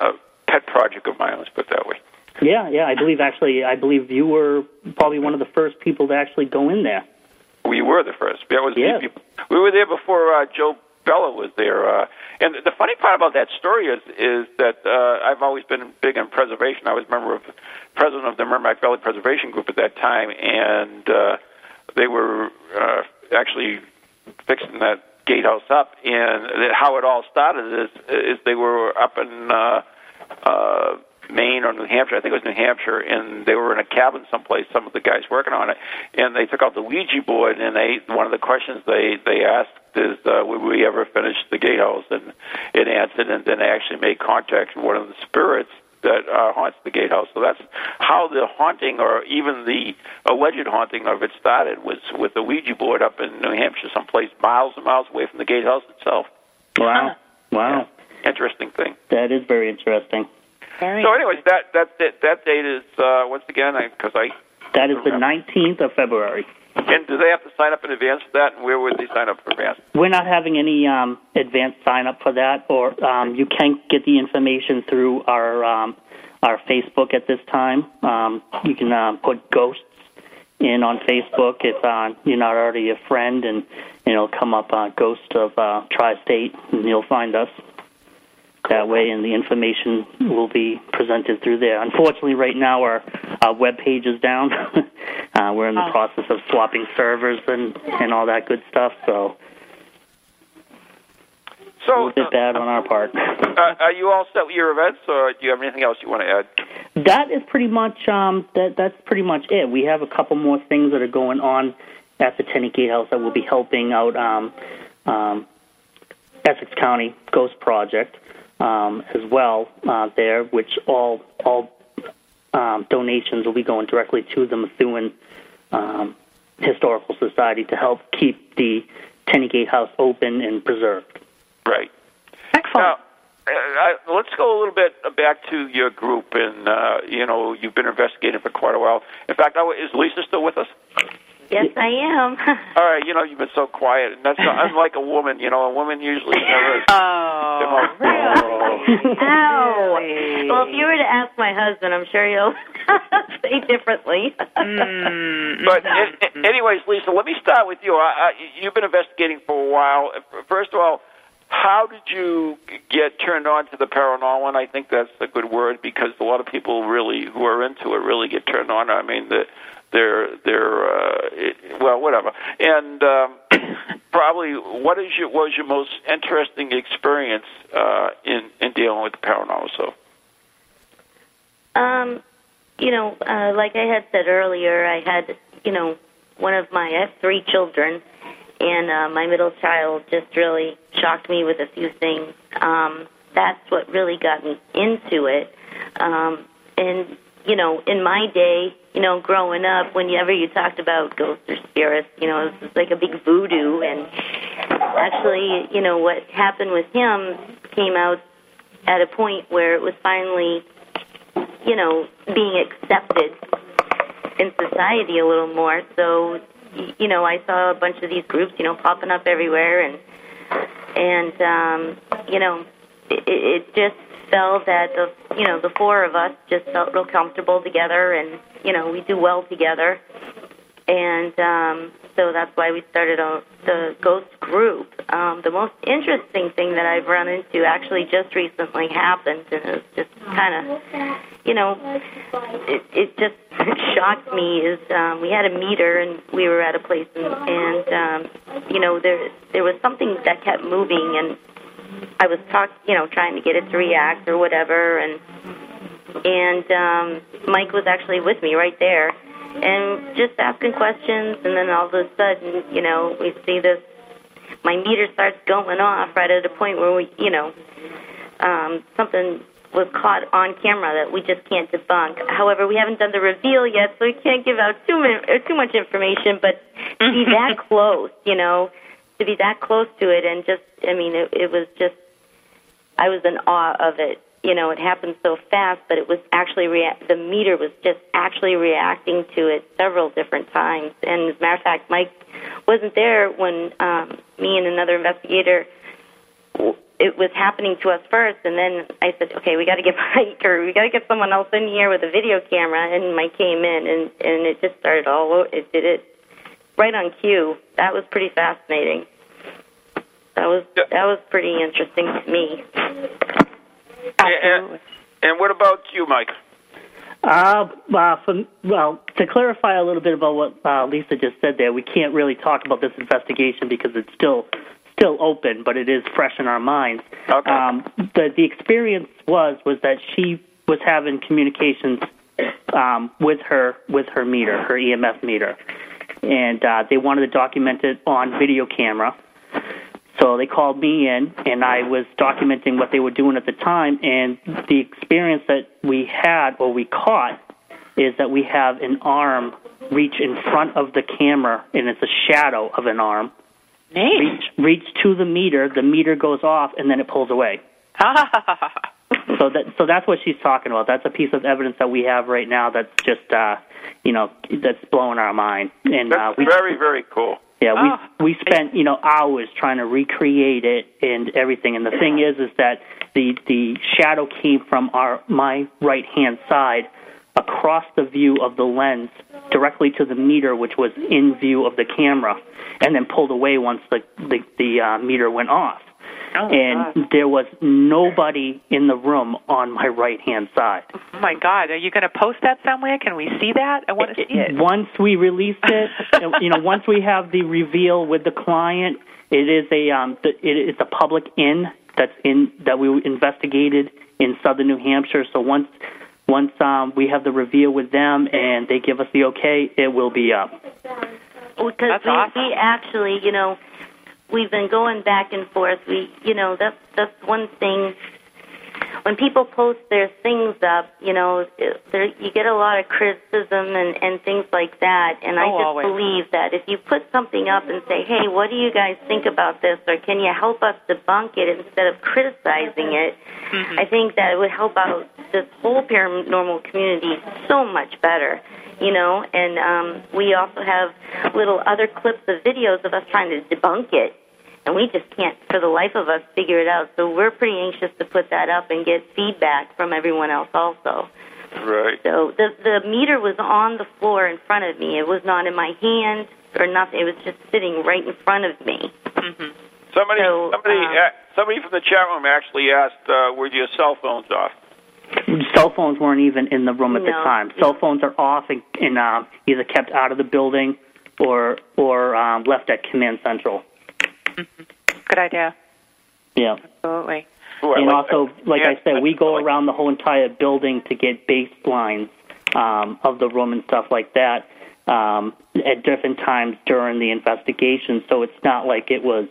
a pet project of mine. Let's put it that way. yeah, yeah. I believe actually, I believe you were probably one of the first people to actually go in there. We were the first. That was Yeah. we were there before uh, Joe Bella was there. Uh, and the funny part about that story is is that uh, I've always been big on preservation. I was member of president of the Merrimack Valley Preservation Group at that time, and uh, they were uh, actually fixing that gatehouse up. And how it all started is is they were up in. Uh, uh, Maine or New Hampshire. I think it was New Hampshire, and they were in a cabin someplace. Some of the guys working on it, and they took out the Ouija board, and they one of the questions they they asked is, uh, "Would we ever finish the gatehouse?" And it answered, and then actually made contact with one of the spirits that uh, haunts the gatehouse. So that's how the haunting, or even the alleged haunting of it, started was with the Ouija board up in New Hampshire, someplace miles and miles away from the gatehouse itself. Wow. Wow. Interesting thing. That is very interesting. Very So, anyways, that that that, that date is uh, once again because I That is the 19th of February. And do they have to sign up in advance for that? And where would they sign up for advance? We're not having any um, advanced sign up for that, or um, you can get the information through our um, our Facebook at this time. Um, you can uh, put ghosts in on Facebook if uh, you're not already a friend, and, and it'll come up uh, Ghost of uh, Tri-State, and you'll find us that way, and the information will be presented through there. Unfortunately, right now our, our web page is down. uh, we're in the Oh. process of swapping servers and, and all that good stuff, so a So, little bit bad on our part. uh, are you all set with your events, or do you have anything else you want to add? That is pretty much um, that. That's pretty much it. We have a couple more things that are going on at the Tenney Gatehouse that will be helping out um, um, Essex County Ghost Project um, as well uh, there, which all all um, donations will be going directly to the Methuen um, Historical Society to help keep the Tenney Gatehouse open and preserved. Right. excellent. Now, uh, I, let's go a little bit back to your group, and uh, you know you've been investigating for quite a while. In fact, I, is Lisa still with us? Yes, I am. All right, you know you've been so quiet, and that's unlike a woman. You know, a woman usually never. oh, Ow. Really? Well, if you were to ask my husband, I'm sure he'll say differently. Mm, But a- a- anyways, Lisa, let me start with you. I, I, you've been investigating for a while. First of all, how did you get turned on to the paranormal? And I think that's a good word because a lot of people really who are into it really get turned on. I mean, the, they're they're uh, it, well, whatever. And um, probably, what is your was your most interesting experience uh, in in dealing with the paranormal? So. Um, you know, uh, like I had said earlier, I had, you know, one of my, I have three children, and uh, my middle child just really shocked me with a few things. Um, that's what really got me into it. Um, and, you know, in my day, you know, growing up, whenever you talked about ghosts or spirits, you know, it was like a big voodoo. And actually, you know, what happened with him came out at a point where it was finally you know, being accepted in society a little more. So, you know, I saw a bunch of these groups, you know, popping up everywhere, and and um, you know, it, it just felt that the you know the four of us just felt real comfortable together, and you know, we do well together, and um, so that's why we started a, the ghost group. Um, the most interesting thing that I've run into actually just recently happened, and it was just kind of you know, it, it just shocked me is um, we had a meter and we were at a place and, and um, you know there there was something that kept moving and I was talk you know trying to get it to react or whatever and and um, Mike was actually with me right there and just asking questions and then all of a sudden you know we see this my meter starts going off right at a point where we you know um, something was caught on camera that we just can't debunk. However, we haven't done the reveal yet, so we can't give out too or too much information. But to be that close, you know, to be that close to it, and just, I mean, it, it was just, I was in awe of it. You know, it happened so fast, but it was actually rea- the meter was just actually reacting to it several different times. And as a matter of fact, Mike wasn't there when um, me and another investigator it was happening to us first, and then I said, "Okay, we got to get Mike, or we got to get someone else in here with a video camera." And Mike came in, and and it just started all. It did it right on cue. That was pretty fascinating. That was that was pretty interesting to me. And, and what about you, Mike? Uh, uh, for, well, to clarify a little bit about what uh, Lisa just said there, we can't really talk about this investigation because it's still still open, but it is fresh in our minds. Okay. Um, the the experience was was that she was having communications um, with her with her meter, her EMF meter, and uh, they wanted to document it on video camera. So they called me in, and I was documenting what they were doing at the time. And the experience that we had, or we caught, is that we have an arm reach in front of the camera, and it's a shadow of an arm. Neat. Reach, reach to the meter. The meter goes off, and then it pulls away. So that so that's what she's talking about. That's a piece of evidence that we have right now. That's just uh, you know that's blowing our mind. And uh, That's we very, very cool. Yeah Oh. we we spent you know hours trying to recreate it and everything. And the thing is is that the the shadow came from our my right hand side across the view of the lens directly to the meter, which was in view of the camera, and then pulled away once the the, the uh, meter went off. Oh, and God. there was nobody in the room on my right hand side. Oh my God, are you going to post that somewhere? Can we see that? I want to see it. Once we release it, you know, once we have the reveal with the client, it is a um, the, it, it's a public inn that's in that we investigated in southern New Hampshire. So once once um, we have the reveal with them and they give us the okay, it will be up. Because That's we, awesome. we actually, you know, we've been going back and forth. We, you know, that's that's one thing. When people post their things up, you know, there you get a lot of criticism and and things like that. And I Oh, just always. believe that if you put something up and say, "Hey, what do you guys think about this?" or "Can you help us debunk it?" instead of criticizing it, Mm-hmm. I think that it would help out this whole paranormal community so much better. You know, and um, we also have little other clips of videos of us trying to debunk it, and we just can't, for the life of us, figure it out. So we're pretty anxious to put that up and get feedback from everyone else also. Right. So the the meter was on the floor in front of me. It was not in my hand or nothing. It was just sitting right in front of me. Somebody, So, somebody, um, uh, somebody from the chat room actually asked, uh, "Were your cell phones off?" Cell phones weren't even in the room at the time. Cell phones are off and, and um, either kept out of the building or or um, left at command central. Good idea. Yeah. Absolutely. Ooh, and like also, that. like Yeah, I said, we go like- around the whole entire building to get baselines um, of the room and stuff like that um, at different times during the investigation. So it's not like it was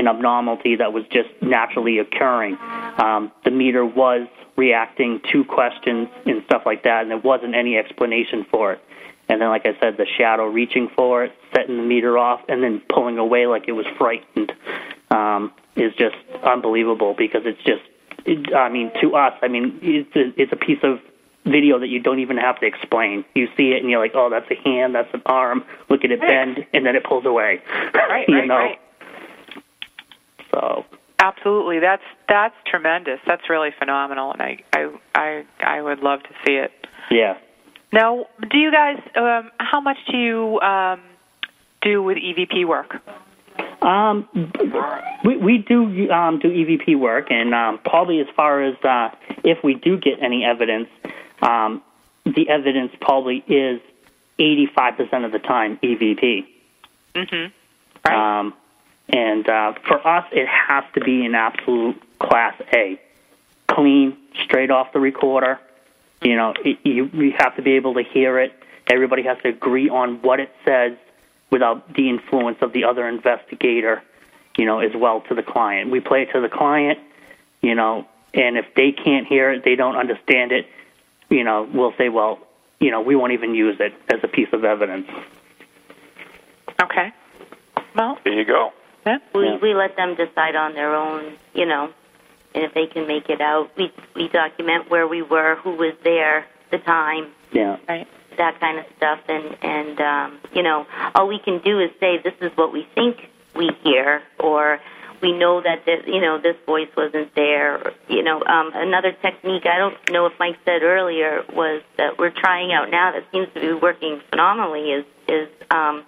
an abnormality that was just naturally occurring. Um, the meter was reacting to questions and stuff like that, and there wasn't any explanation for it. And then, like I said, the shadow reaching for it, setting the meter off, and then pulling away like it was frightened um, is just unbelievable because it's just, it, I mean, to us, I mean, it's a, it's a piece of video that you don't even have to explain. You see it and you're like, oh, that's a hand, that's an arm. Look at it bend, and then it pulls away. Right, you right, know. right. So Absolutely. That's that's tremendous. That's really phenomenal, and I I I, I would love to see it. yeah. Now, do you guys? Um, how much do you um, do with EVP work? Um, we we do um, do EVP work, and um, probably as far as uh, if we do get any evidence, um, the evidence probably is eighty five percent of the time EVP. Mm-hmm. Right. Um, and uh, for us, it has to be an absolute class A, clean, straight off the recorder. You know, it, you you have to be able to hear it. Everybody has to agree on what it says without the influence of the other investigator. You know, as well to the client. We play it to the client. You know, and if they can't hear it, they don't understand it. You know, we'll say, well, you know, we won't even use it as a piece of evidence. okay. Well, There you go. Yeah. We Yeah. we let them decide on their own, you know, and if they can make it out, we we document where we were, who was there, the time, Yeah. Right. that kind of stuff, and and um, you know, all we can do is say this is what we think we hear, or we know that this, you know this voice wasn't there. You know, um, another technique I don't know if Mike said earlier was that we're trying out now that seems to be working phenomenally is is um,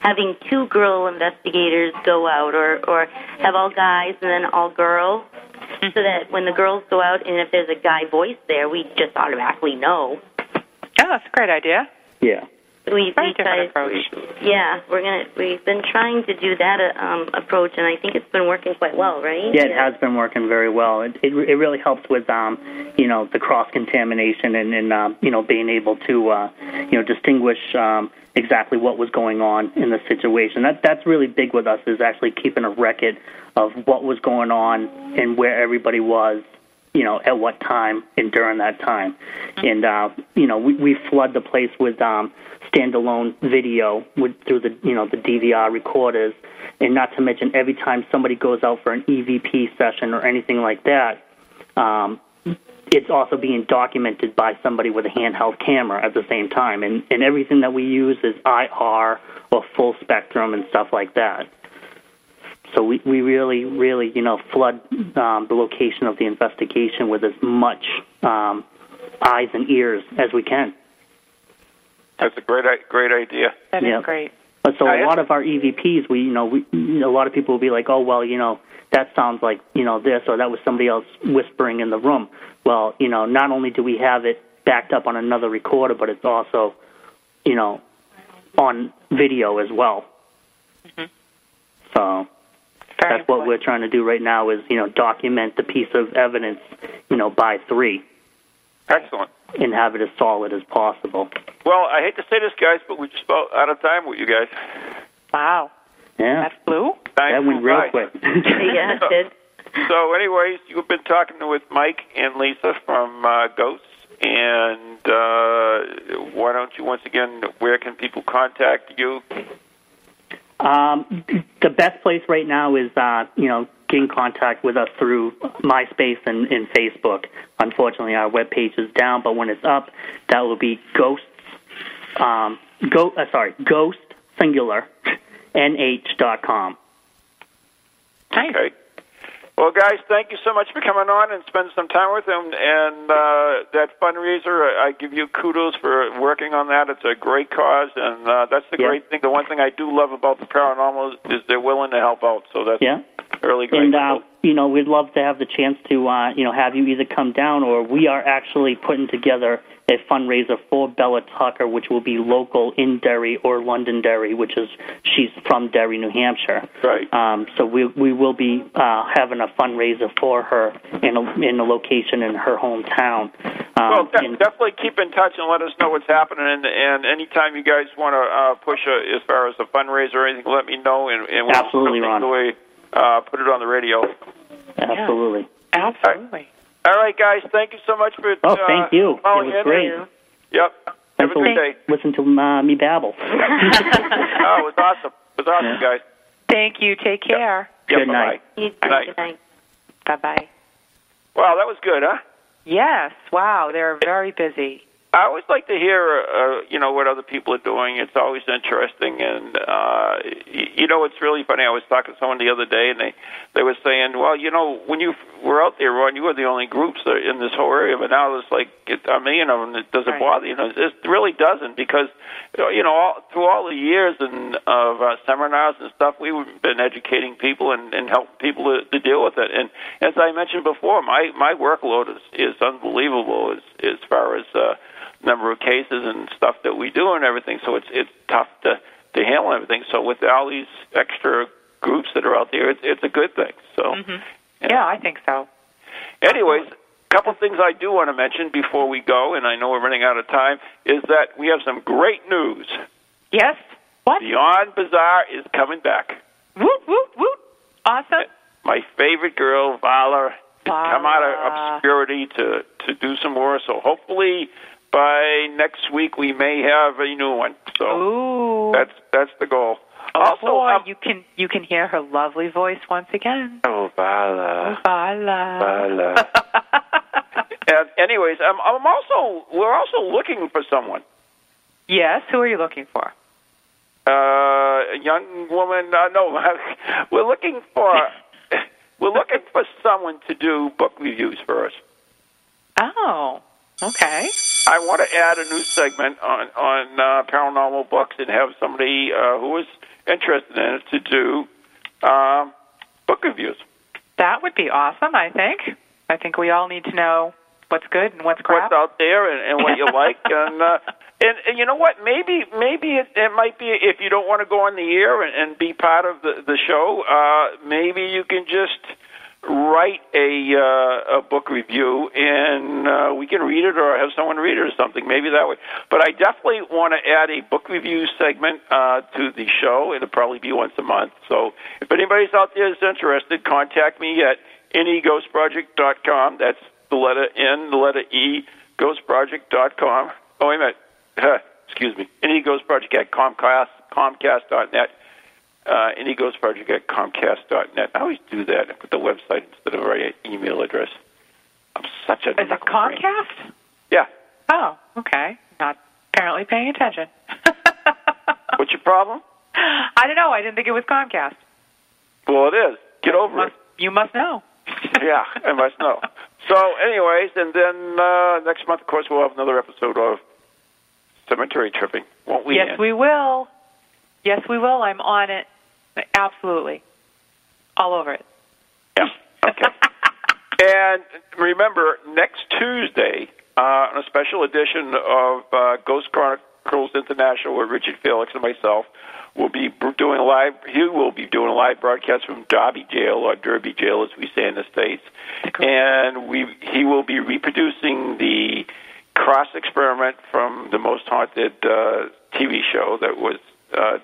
having two girl investigators go out, or or have all guys and then all girls. Mm-hmm. So that when the girls go out, and if there's a guy voice there, we just automatically know. Oh, that's a great idea. Yeah. We Very we different try, approach. Yeah, we're gonna. We've been trying to do that uh, um, approach, and I think it's been working quite well, right? Yeah, it has been working very well. It it, it really helps with um, you know, the cross contamination and and um, you know, being able to uh, you know, distinguish um, exactly what was going on in the situation. That that's really big with us is actually keeping a record of what was going on and where everybody was. You know, at what time and during that time, and uh, you know, we, we flood the place with um, standalone video with through the you know the DVR recorders, and not to mention every time somebody goes out for an EVP session or anything like that, um, it's also being documented by somebody with a handheld camera at the same time, and and everything that we use is IR or full spectrum and stuff like that. So we, we really, really, you know, flood um, the location of the investigation with as much um, eyes and ears as we can. That's a great, great idea. That is Yeah. great. But so a lot of our EVPs, we you know, we a lot of people will be like, oh well, you know, that sounds like you know this or that was somebody else whispering in the room. Well, you know, not only do we have it backed up on another recorder, but it's also, you know, on video as well. So Very that's what we're trying to do right now is you know document the piece of evidence, you know, by three Excellent. and have it as solid as possible. Well, I hate to say this, guys, but we're just about out of time with you guys. Wow. Yeah, That flew? Time that went real by. quick. yeah, it did. So, anyways, you've been talking with Mike and Lisa from uh, Ghosts, and uh, why don't you once again? Where can people contact you? Um, the best place right now is, uh, you know, get in contact with us through MySpace and, and Facebook. Unfortunately, our web page is down, but when it's up, that will be ghosts, um, go, uh, sorry, ghost singular, nh dot com. Okay. Well, guys, thank you so much for coming on and spending some time with them. And uh, that fundraiser, I give you kudos for working on that. It's a great cause, and uh, that's the Yeah. great thing. The one thing I do love about the paranormal is they're willing to help out. So that's Yeah. really great. And uh, you know, we'd love to have the chance to uh, you know have you either come down or we are actually putting together a fundraiser for Bella Tucker, which will be local in Derry or Londonderry, which is she's from Derry, New Hampshire. Right. Um, so we we will be uh, having a fundraiser for her in a, in a location in her hometown. Um, Well, de- and- definitely keep in touch and let us know what's happening. And, and anytime you guys want to uh, push a, as far as a fundraiser or anything, let me know. And, and we'll Absolutely, Ron. certainly, uh, put it on the radio. absolutely. Absolutely. All right, guys. Thank you so much for. Oh, uh, thank you. It calling was in. great. Yep. Have a Thanks good day. listen to uh, me babble. oh, it was awesome. It was awesome, Yeah. guys. Thank you. Take care. Yep, Good bye-bye. night. You. Good night. Good night. Bye bye. Wow, that was good, huh? Yes. Wow. They're very busy. I always like to hear, uh, you know, what other people are doing. It's always interesting, and uh, you know, it's really funny. I was talking to someone the other day, and they they were saying, well, you know, when you were out there, Ron, you were the only groups that- in this whole area, but now there's like a million of them. It doesn't Right. bother you. know, it really doesn't because you know, all, through all the years and of uh, seminars and stuff, we've been educating people and, and helping people to, to deal with it. And as I mentioned before, my my workload is is unbelievable as as far as uh, number of cases and stuff that we do and everything. So it's it's tough to to handle everything. So with all these extra groups that are out there, it's it's a good thing. So, hmm Yeah, I think so. anyways. A couple things I do want to mention before we go, and I know we're running out of time, is that we have some great news. Yes. What? Beyond Bazaar is coming back. Woot woot woot. Awesome. My favorite girl, Vala, come out of obscurity to to do some more. So hopefully by next week we may have a new one. So Ooh. that's that's the goal. oh also, boy, um, you can you can hear her lovely voice once again. oh Vala, Vala. Vala. and anyways, I'm I'm also we're also looking for someone. yes. Who are you looking for? Uh, a young woman. Uh, no, we're looking for we're looking for someone to do book reviews for us. Oh. Okay. I want to add a new segment on on uh, paranormal books and have somebody uh, who is interested in it to do um, book reviews. That would be awesome. I think. I think we all need to know what's good and what's crap. what's out there and, and what you like and uh and, and you know what maybe maybe it, it might be if you don't want to go on the air and, and be part of the the show uh maybe you can just write a uh, a book review and uh, we can read it or have someone read it or something maybe that way. But i definitely want to add a book review segment uh, to the show. It'll probably be once a month. So if anybody's out there that's interested contact me at neghostproject.com that's the letter n the letter e ghostproject.com oh wait a minute. Excuse me. Neghostproject at comcast comcast.net uh, Project at Comcast.net. I always do that. I put the website instead of our email address. I'm such a Is it. Comcast? Yeah. Oh, okay. Not apparently paying attention. What's your problem? I don't know. I didn't think it was Comcast. Well, it is. Get over Must, you must know. Yeah, I must know. So, anyways, and then uh, next month, of course, we'll have another episode of Cemetery Tripping, won't we? yes, Ann? we will. Yes, we will. I'm on it. Absolutely. All over it. Yeah. Okay. and remember, next Tuesday, uh, on a special edition of uh, Ghost Chronicles International with Richard Felix and myself, we'll be doing a live. He will be doing a live broadcast from Derby Jail or Derby Jail, as we say in the states, and we he will be reproducing the cross experiment from the most haunted uh, TV show that was uh,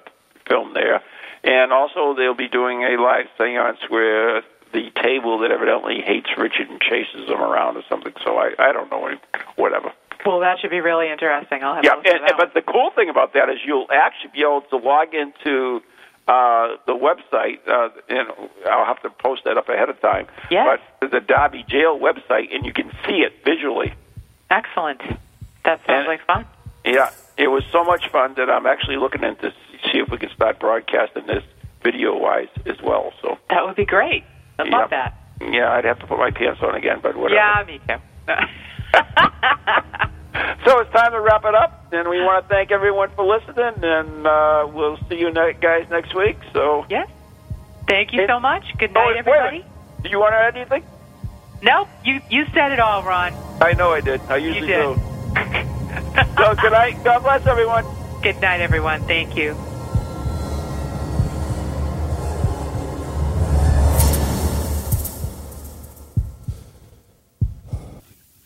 filmed there. And also, they'll be doing a live seance where the table that evidently hates Richard and chases him around or something. So I, I don't know, whatever. Well, that should be really interesting. I'll have Yeah, to listen and, that and, but the cool thing about that is you'll actually be able to log into uh, the website. Uh, and I'll have to post that up ahead of time. Yes. But the Derby Jail website, and you can see it visually. Excellent. That sounds And- like fun. Yeah, it was so much fun that I'm actually looking into see if we can start broadcasting this video wise as well. So That would be great. I Yeah. love that. yeah, I'd have to put my pants on again, but whatever. Yeah, me too. So it's time to wrap it up, and we want to thank everyone for listening, and uh, we'll see you ne- guys next week. So yes. Thank you so much. Good Oh, night, wait, everybody. wait. Do you want to add anything? Nope, you you said it all, Ron. I know I did. I usually you did. do. so good night. God bless everyone. Good night, everyone. Thank you.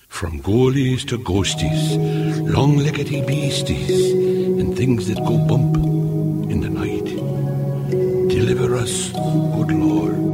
From ghoulies to ghosties, long-leggedy beasties, and things that go bump in the night. Deliver us, good Lord.